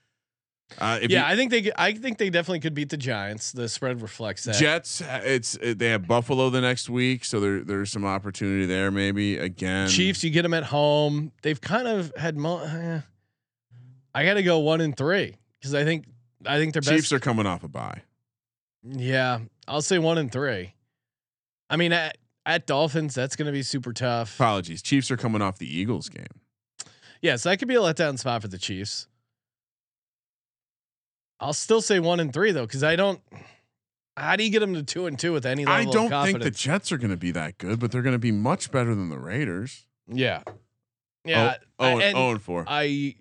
Uh, if yeah, you- I think they, I think they definitely could beat the Giants. The spread reflects that. Jets, uh, it's uh, they have Buffalo the next week, so there there's some opportunity there maybe again. Chiefs, you get them at home. They've kind of had. Mo- eh. I got to go one and three because I think I think their Chiefs best. are coming off a bye. yeah, I'll say one and three. I mean, at at Dolphins, that's going to be super tough. Apologies, Chiefs are coming off the Eagles game. Yeah, so that could be a letdown spot for the Chiefs. I'll still say one and three though, because I don't. How do you get them to two and two with any level I don't think the? Jets are going to be that good, but they're going to be much better than the Raiders. yeah, yeah. oh, oh, and, and oh and four. I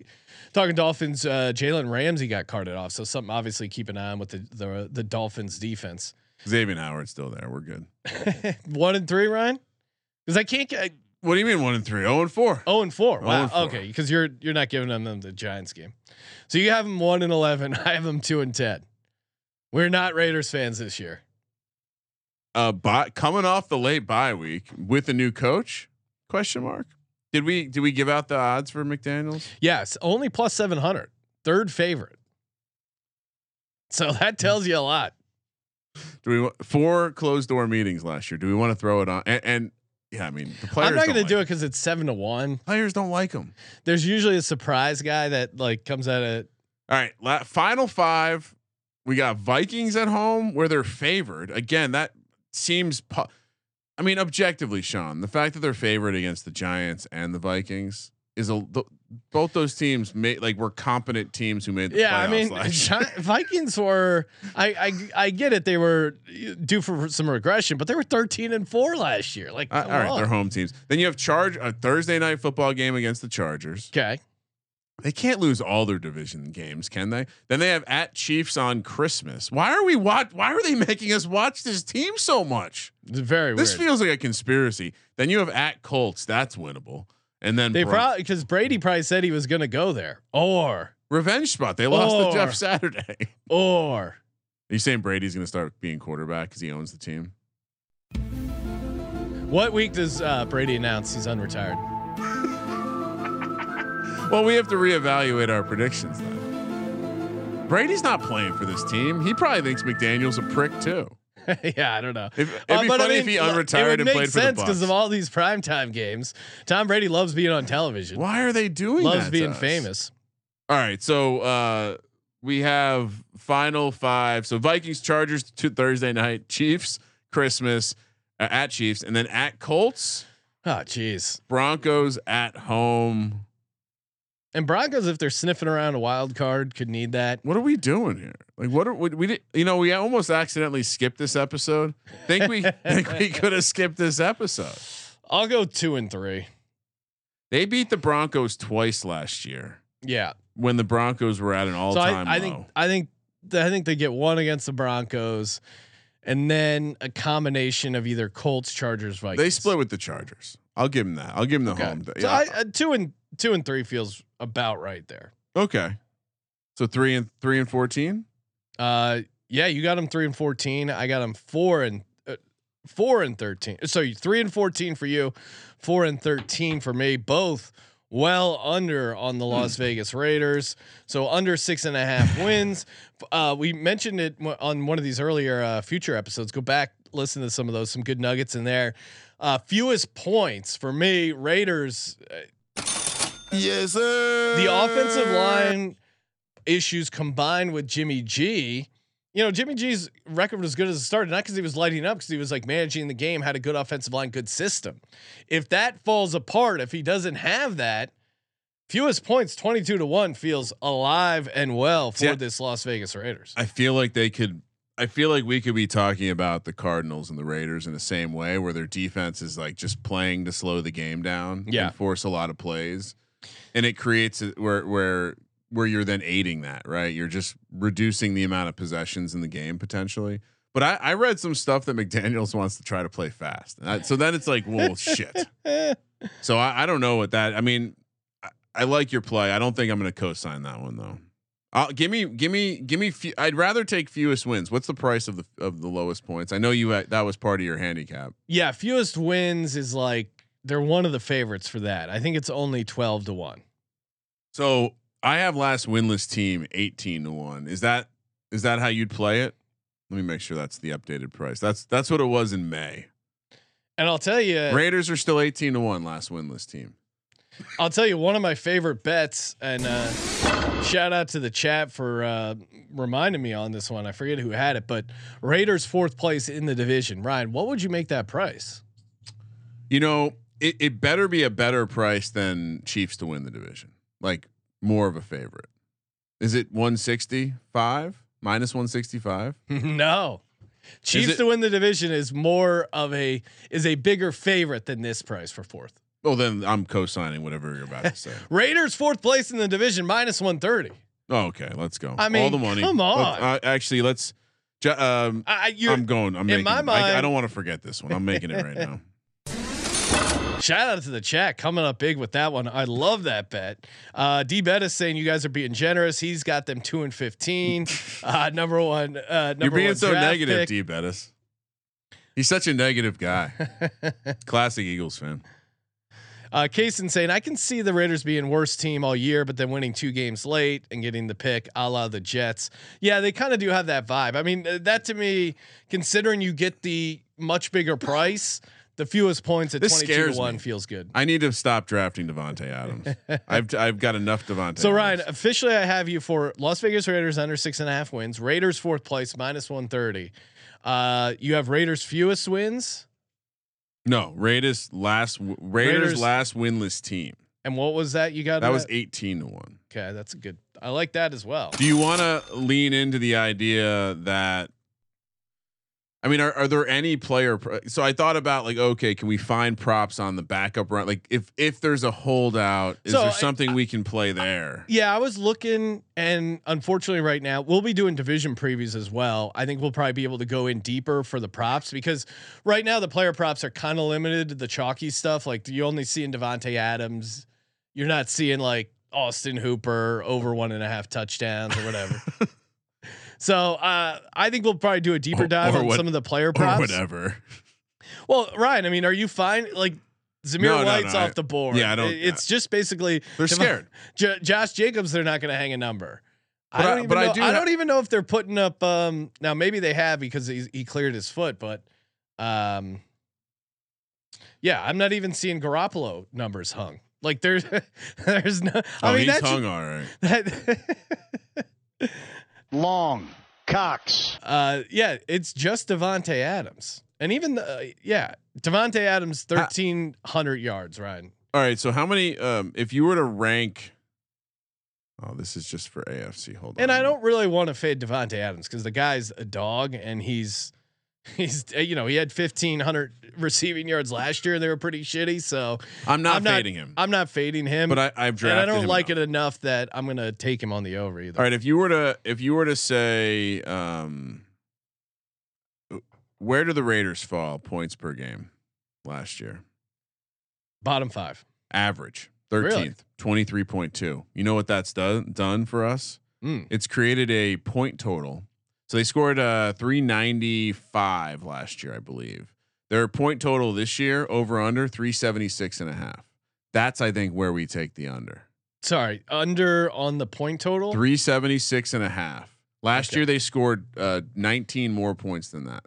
talking Dolphins. Uh, Jalen Ramsey got carted off, so something obviously keep an eye on with the the, the Dolphins defense. Xavier Howard's still there. We're good. one and three, Ryan, because I can't get What do you mean one and three? Oh and four. oh and four. Oh Wow, and four. okay, because you're you're not giving them the Giants game, so you have them one and eleven. I have them two and ten. We're not Raiders fans this year. Uh, bye, coming off the late bye week with a new coach? Question mark. Did we did we give out the odds for McDaniels? Yes, only plus 700, third favorite. So that tells you a lot. Do we four closed door meetings last year? Do we want to throw it on? And, and yeah, I mean the players. I'm not going to do it because it's seven to one. Players don't like him. There's usually a surprise guy that like comes out of All right, la- final five. We got Vikings at home where they're favored. Again, that seems. Po- I mean, objectively, Sean, the fact that they're favored against the Giants and the Vikings is a th- both those teams made like were competent teams who made the yeah. I mean. Vikings were. I, I I get it. They were due for some regression, but they were 13 and four last year. Like, Uh, all right, on. they're home teams. Then you have charge a Thursday night football game against the Chargers. Okay. They can't lose all their division games, can they? Then they have at Chiefs on Christmas. Why are we watch? Why are they making us watch this team so much? It's very This weird. feels like a conspiracy. Then you have at Colts. That's winnable. And then they probably because Brady probably said he was going to go there, or revenge spot. They lost Or- to Jeff Saturday. or Are you saying Brady's going to start being quarterback because he owns the team? what week does uh, Brady announce he's unretired? Well, we have to reevaluate our predictions then. Brady's not playing for this team. He probably thinks McDaniels a prick too. yeah, I don't know. If, it'd Uh, be but I funny if he unretired and played for the sense because of all these primetime games. Tom Brady loves being on television. Why are they doing Loves that? being famous. All right, so uh, we have final five. So Vikings, Chargers to Thursday night, Chiefs, Christmas uh, at Chiefs, and then at Colts, Oh, jeez. Broncos at home. And Broncos, if they're sniffing around a wild card, could need that. What are we doing here? Like, what are we, we did? You know, we almost accidentally skipped this episode. Think we think we could have skipped this episode. I'll go two and three. They beat the Broncos twice last year Yeah. when the Broncos were at an all-time I, I low. think I think I think they get one against the Broncos, and then a combination of either Colts, Chargers, Vikings. they split with the Chargers. I'll give them that. I'll give them the Okay. home. So yeah. I, uh, two and two and three feels about right there. Okay. So three and three and fourteen. Uh, yeah, you got them three and fourteen. I got them four and uh, four and thirteen. So three and fourteen for you, four and thirteen for me. Both well under on the Las Vegas Raiders. So under six and a half wins. Uh, we mentioned it on one of these earlier uh, future episodes. Go back, listen to some of those, some good nuggets in there. Uh, fewest points for me, Raiders. Yes, sir. The offensive line issues combined with Jimmy G. You know, Jimmy G's record was good as it started, not because he was lighting up, because he was like managing the game, had a good offensive line, good system. If that falls apart, if he doesn't have that, fewest points, 22 to 1, feels alive and well for this Las Vegas Raiders. I feel like they could. I feel like we could be talking about the Cardinals and the Raiders in the same way, where their defense is like just playing to slow the game down Yeah. and force a lot of plays, and it creates a, where where where you're then aiding that right. You're just reducing the amount of possessions in the game potentially. But I, I read some stuff that McDaniels wants to try to play fast, I, so then it's like, well, shit. So I, I don't know what that. I mean, I, like your play. I don't think I'm going to co-sign that one though. Uh, give me, give me, give me. Few, I'd rather take fewest wins. What's the price of the of the lowest points? I know you had, that was part of your handicap. yeah, fewest wins is like they're one of the favorites for that. I think it's only 12 to 1. So I have last winless team eighteen to one. Is that is that how you'd play it? Let me make sure that's the updated price. That's that's what it was in May. And I'll tell you, Raiders are still eighteen to one. Last winless team. I'll tell you one of my favorite bets, and uh, shout out to the chat for uh, reminding me on this one. I forget who had it, but Raiders fourth place in the division. Ryan, what would you make that price? You know, it, it better be a better price than Chiefs to win the division. Like more of a favorite. Is it 165 minus 165? no, Chiefs it- to win the division is more of a is a bigger favorite than this price for fourth. Well, then I'm co-signing whatever you're about to say. Raiders fourth place in the division minus one thirty. oh, okay, let's go. I mean, all the money. come on. Let's- uh, actually, let's. Um, I, I'm going. I'm in making. my it. I, I don't want to forget this one. I'm making it right now. Shout out to the chat coming up big with that one. I love that bet. Uh, D Bettis saying you guys are being generous. He's got them two and fifteen. Uh, number one. Uh, number one. You're being one so negative, pick. D. Bettis. He's such a negative guy. Classic Eagles fan. Uh, Kaysen saying I can see the Raiders being worst team all year, but then winning two games late and getting the pick, a la the Jets. Yeah, they kind of do have that vibe. I mean, uh, that to me, considering you get the much bigger price, the fewest points at This twenty two scares to one me. feels good. I need to stop drafting Davante Adams. I've I've got enough Davante. So Ryan, Adams. officially, I have you for Las Vegas Raiders under six and a half wins. Raiders fourth place minus one thirty. Uh, you have Raiders fewest wins, no Raiders last Raiders, Raiders- last winless team. and what was that you got? That was 18 to one. okay. That's a good. I like that as well. Do you want to lean into the idea that? I mean, are, are there any player? Pro- so I thought about like, okay, can we find props on the backup run? Like, if if there's a holdout, is So, there I- something we can play there? Yeah, I was looking, and unfortunately, right now we'll be doing division previews as well. I think we'll probably be able to go in deeper for the props because right now the player props are kind of limited to the chalky stuff. Like you only see in Davante Adams, you're not seeing like Austin Hooper over one and a half touchdowns or whatever. so uh, I think we'll probably do a deeper dive or on what- some of the player Or props. whatever. Well, Ryan, I mean, are you fine? Like Zamir No, no, White's no, off I- the board. yeah, I don't- It- It's just basically They're scared. J- Josh Jacobs, they're not going to hang a number. I don't I- even but I know. do I don't even know if they're putting up. Um, now maybe they have because he, he cleared his foot, but um, yeah, I'm not even seeing Garoppolo numbers hung. Like there's, there's no. Oh, I mean, he's that's hung all right. that. Long Cox. uh, yeah, it's just Davante Adams, and even the uh, yeah, Davante Adams, thirteen hundred yards, Ryan. All right. So how many? Um, if you were to rank, oh, this is just for AFC. Hold on. And I don't really want to fade Davante Adams because the guy's a dog and he's he's uh, you know he had fifteen hundred receiving yards last year and they were pretty shitty. So I'm not I'm not- fading him, I'm not fading him. but I, I've and. I don't like it enough that I'm gonna take him on the over either. All right. If you were to, if you were to say, um, where do the Raiders fall points per game last year? Bottom five. Average Really? 13th, 23.2. You know what that's done done for us? Mm. It's created a point total. So they scored uh 395 last year, I believe. Their point total this year over under 376 and a half. That's I think where we take the under. Sorry, under on the point total. 376 and a half. Last Okay. year they scored uh, 19 more points than that.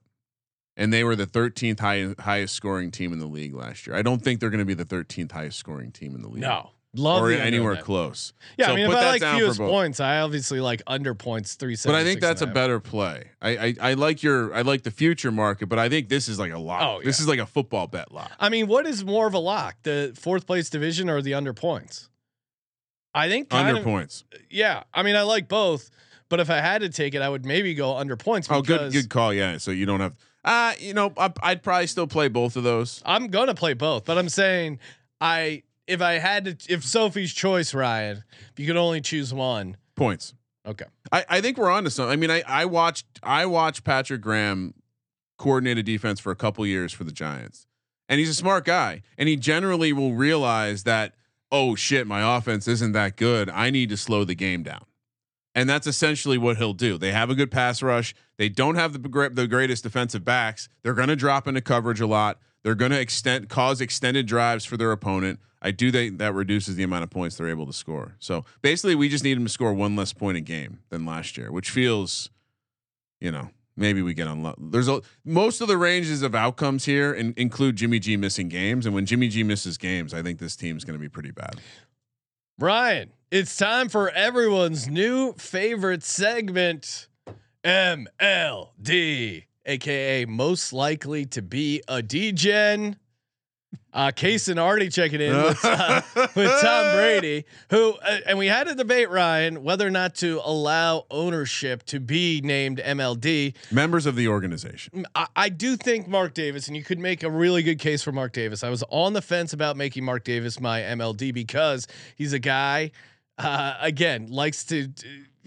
And they were the 13th high, highest scoring team in the league last year. I don't think they're going to be the 13th highest scoring team in the league. No, love or anywhere that. close. Yeah, So I mean, if I like fewest points, I obviously like under points three But. I think that's a better play. I, I I like your I like the future market, but I think this is like a lock. Oh, This is like a football bet lock. I mean, what is more of a lock, the fourth place division or the under points? I think Under of- points. Yeah, I mean, I like both, but if I had to take it, I would maybe go under points. Oh, good good call. Yeah, so you don't have. Uh, you know, I, I'd probably still play both of those. I'm gonna play both, but I'm saying I if I had to, if Sophie's choice, Ryan, if you could only choose one, Points. okay. I, I think we're on to something. I mean, I, I watched I watched Patrick Graham coordinate a defense for a couple years for the Giants, and he's a smart guy, and he generally will realize that oh shit, my offense isn't that good. I need to slow the game down, and that's essentially what he'll do. They have a good pass rush. They don't have the the greatest defensive backs. They're going to drop into coverage a lot. They're going to extend cause extended drives for their opponent. I do think that reduces the amount of points they're able to score. So basically, we just need them to score one less point a game than last year, which feels, you know, maybe we get on. There's a most of the ranges of outcomes here in, include Jimmy G missing games, and when Jimmy G misses games, I think this team's going to be pretty bad. Ryan, it's time for everyone's new favorite segment, MLD, aka most likely to be a Degen. Uh, Kaysen already checking in with, uh, with Tom Brady, who, uh, and we had a debate, Ryan, whether or not to allow ownership to be named MLD. Members of the organization. I, I do think Mark Davis, and you could make a really good case for Mark Davis. I was on the fence about making Mark Davis my MLD because he's a guy, uh, again, likes to.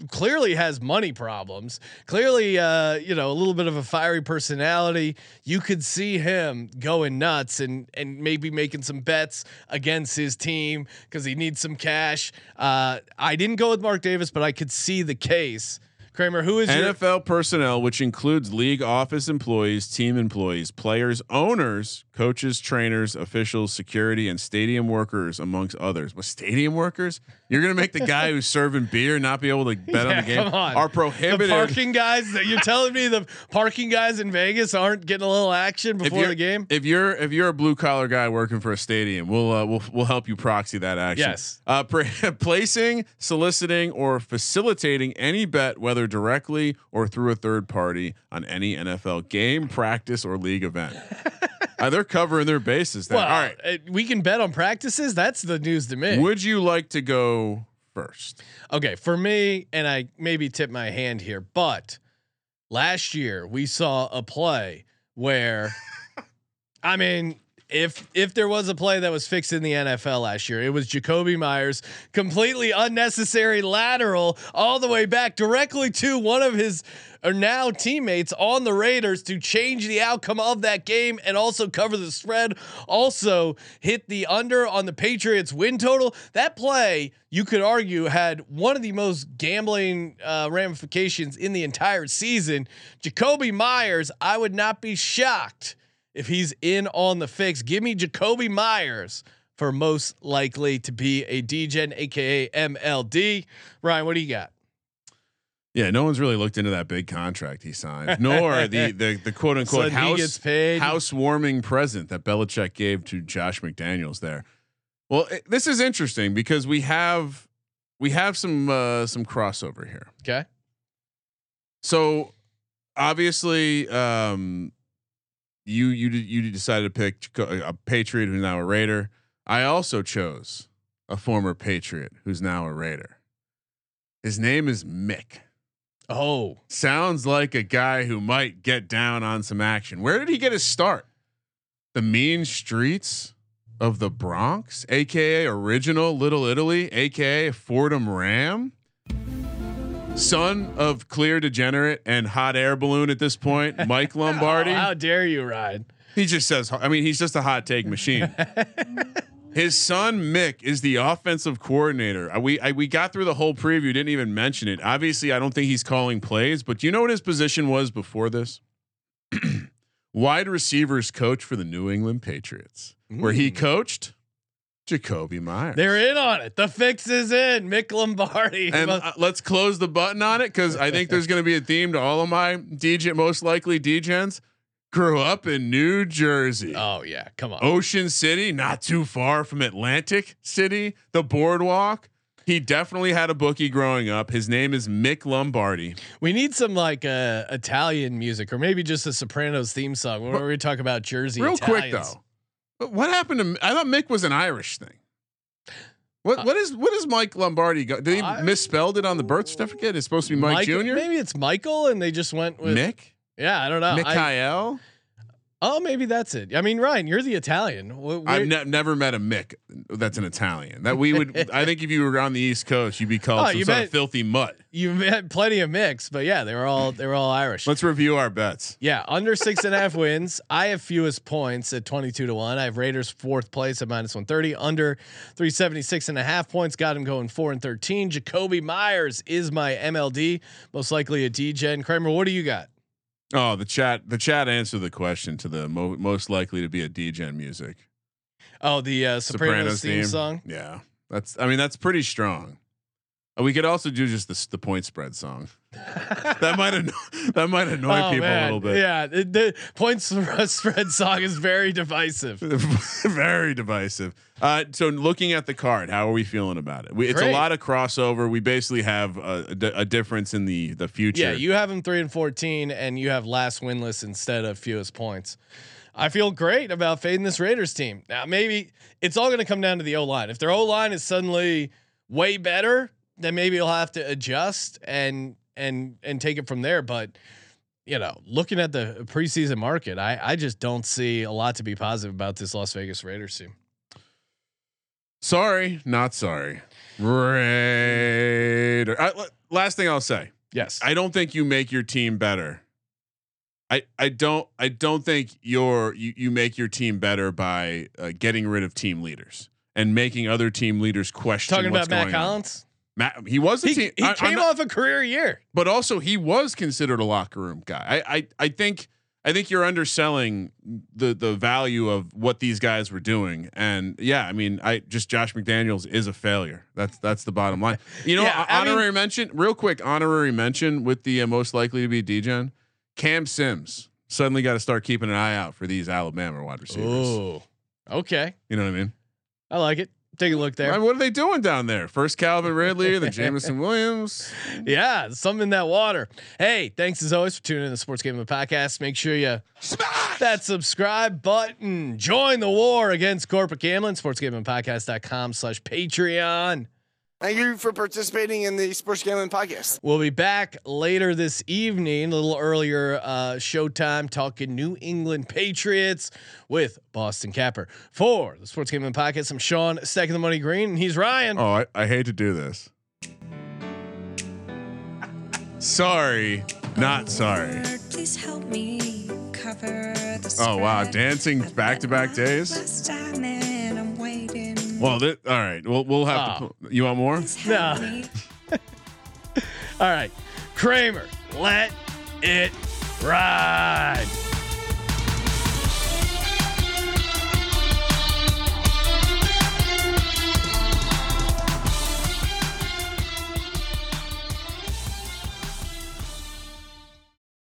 Clearly has money problems. Clearly, uh, you know, a little bit of a fiery personality. You could see him going nuts and and maybe making some bets against his team because he needs some cash. Uh, I didn't go with Mark Davis, but I could see the case. Kramer, who is your NFL personnel, which includes league office employees, team employees, players, owners, coaches, trainers, officials, security, and stadium workers, amongst others. But stadium workers, you're gonna make the guy who's serving beer not be able to bet on the game. come on. Are the prohibited. parking guys that you're telling me the parking guys in Vegas aren't getting a little action before the game? if you're if you're a blue collar guy working for a stadium, we'll uh, we'll we'll help you proxy that action. Yes. Uh, pra- placing, soliciting, or facilitating any bet, whether directly or through a third party, on any NFL game, practice, or league event. uh, they're covering their bases. There. well, All right. uh, we can bet on practices. That's the news to me. Would you like to go first? okay, for me, and I maybe tip my hand here, but last year we saw a play where, I mean. If if there was a play that was fixed in the NFL last year, it was Jakobi Meyers completely unnecessary lateral all the way back directly to one of his now teammates on the Raiders to change the outcome of that game and also cover the spread. Also hit the under on the Patriots win total. That play, you could argue, had one of the most gambling uh, ramifications in the entire season. Jakobi Meyers, I would not be shocked if he's in on the fix. Give me Jakobi Meyers for most likely to be a Degen, aka MLD. Ryan, what do you got? Yeah, no one's really looked into that big contract he signed, nor the the, the quote unquote So house housewarming present that Belichick gave to Josh McDaniels there. Well, it, this is interesting because we have we have some uh, some crossover here. Okay. So obviously, um, you you you decided to pick a Patriot who's now a Raider. I also chose a former Patriot who's now a Raider. His name is Mick. Oh, Sounds like a guy who might get down on some action. Where did he get his start? The mean streets of the Bronx, aka original Little Italy, aka Fordham Ram. Son of clear degenerate and hot air balloon at this point, Mike Lombardi. Oh, how dare you, ride? He just says, I mean, he's just a hot take machine. His son Mick is the offensive coordinator. Uh, We I, we got through the whole preview, didn't even mention it. Obviously, I don't think he's calling plays, but do you know what his position was before this? Wide receivers coach for the New England Patriots, where he coached Jakobi Meyers. They're in on it. The fix is in. Mick Lombardi. and uh, let's close the button on it because I think there's going to be a theme to all of my DJ, most likely DJs. Grew up in New Jersey. oh yeah, come on. Ocean City, not too far from Atlantic City, the boardwalk. He definitely had a bookie growing up. His name is Mick Lombardi. We need some like uh, Italian music, or maybe just a Sopranos theme song when we talk about Jersey. Real quick though, but what happened to? I thought Mick was an Irish thing. What uh, what is what is Mike Lombardi? Go, did he I- misspelled it on the birth certificate? It's supposed to be Mike Michael- Jr. Maybe it's Michael, and they just went with Mick Yeah, I don't know. I- Mikhail. Oh, maybe that's it. I mean, Ryan, you're the Italian. Where- I've ne- never met a Mick that's an Italian. That we would. I think if you were on the East Coast, you'd be called Oh, some you sort bet. of filthy mutt. You've had plenty of mix, but yeah, they were all they were all Irish. Let's review our bets. Yeah, under six and a half wins. I have fewest points at 22 to 1. I have Raiders fourth place at minus 130. Under 376 and a half points. Got him going 4 and 13. Jakobi Meyers is my MLD. Most likely a Degen. Kramer, what do you got? Oh, the chat. The chat answered the question to the mo- most likely to be a Degen music. Oh, the uh, Sopranos, theme, song. Yeah, that's. I mean, that's pretty strong. We could also do just the the point spread song. that might anno- that might annoy Oh, people man. a little bit. Yeah, the, the points spread song is very divisive. Very divisive. Uh, so looking at the card, how are we feeling about it? We, it's Great. a lot of crossover. We basically have a, a a difference in the the future. Yeah, you have them three and fourteen, and you have last winless instead of fewest points. I feel great about fading this Raiders team. Now, maybe it's all going to come down to the O line. If their O line is suddenly way better, then maybe you'll have to adjust and and and take it from there. But you know, looking at the preseason market, I I just don't see a lot to be positive about this Las Vegas Raiders team. Sorry, not sorry. Raider. I, last thing I'll say. Yes, I don't think you make your team better. I I don't I don't think you're you you make your team better by uh, getting rid of team leaders and making other team leaders question talking about Matt going on. Matt, he was a He, team. he I- I'm came not- off a career year. but also he was considered a locker room guy. I I I think I think you're underselling the the value of what these guys were doing. And yeah, I mean, I just Josh McDaniels is a failure. That's that's the bottom line. You know, Yeah, honorary mention, real quick, honorary mention with the uh, most likely to be Degen, Cam Sims. Suddenly got to start keeping an eye out for these Alabama wide receivers. Oh, okay. You know what I mean? I like it. Take a look there. What are they doing down there? First Calvin Ridley, then Jameson Williams. Yeah, something in that water. Hey, thanks as always for tuning in to the Sports Gambling Podcast. Make sure you smash that subscribe button. Join the war against corporate gambling. SportsGamblingPodcast.com slash Patreon. Thank you for participating in the Sports Gambling Podcast. We'll be back later this evening, a little earlier uh, showtime, talking New England Patriots with Boston Capper. For the Sports Gambling Podcast, I'm Sean, second the money green, and he's Ryan. Oh, I, I hate to do this. Sorry, not sorry. Please help me cover the Oh wow, dancing back to back days. last time and I'm waiting. Well, th- all right. We'll we'll have to. Oh. Put, you want more? No. All right, Kramer, let it ride.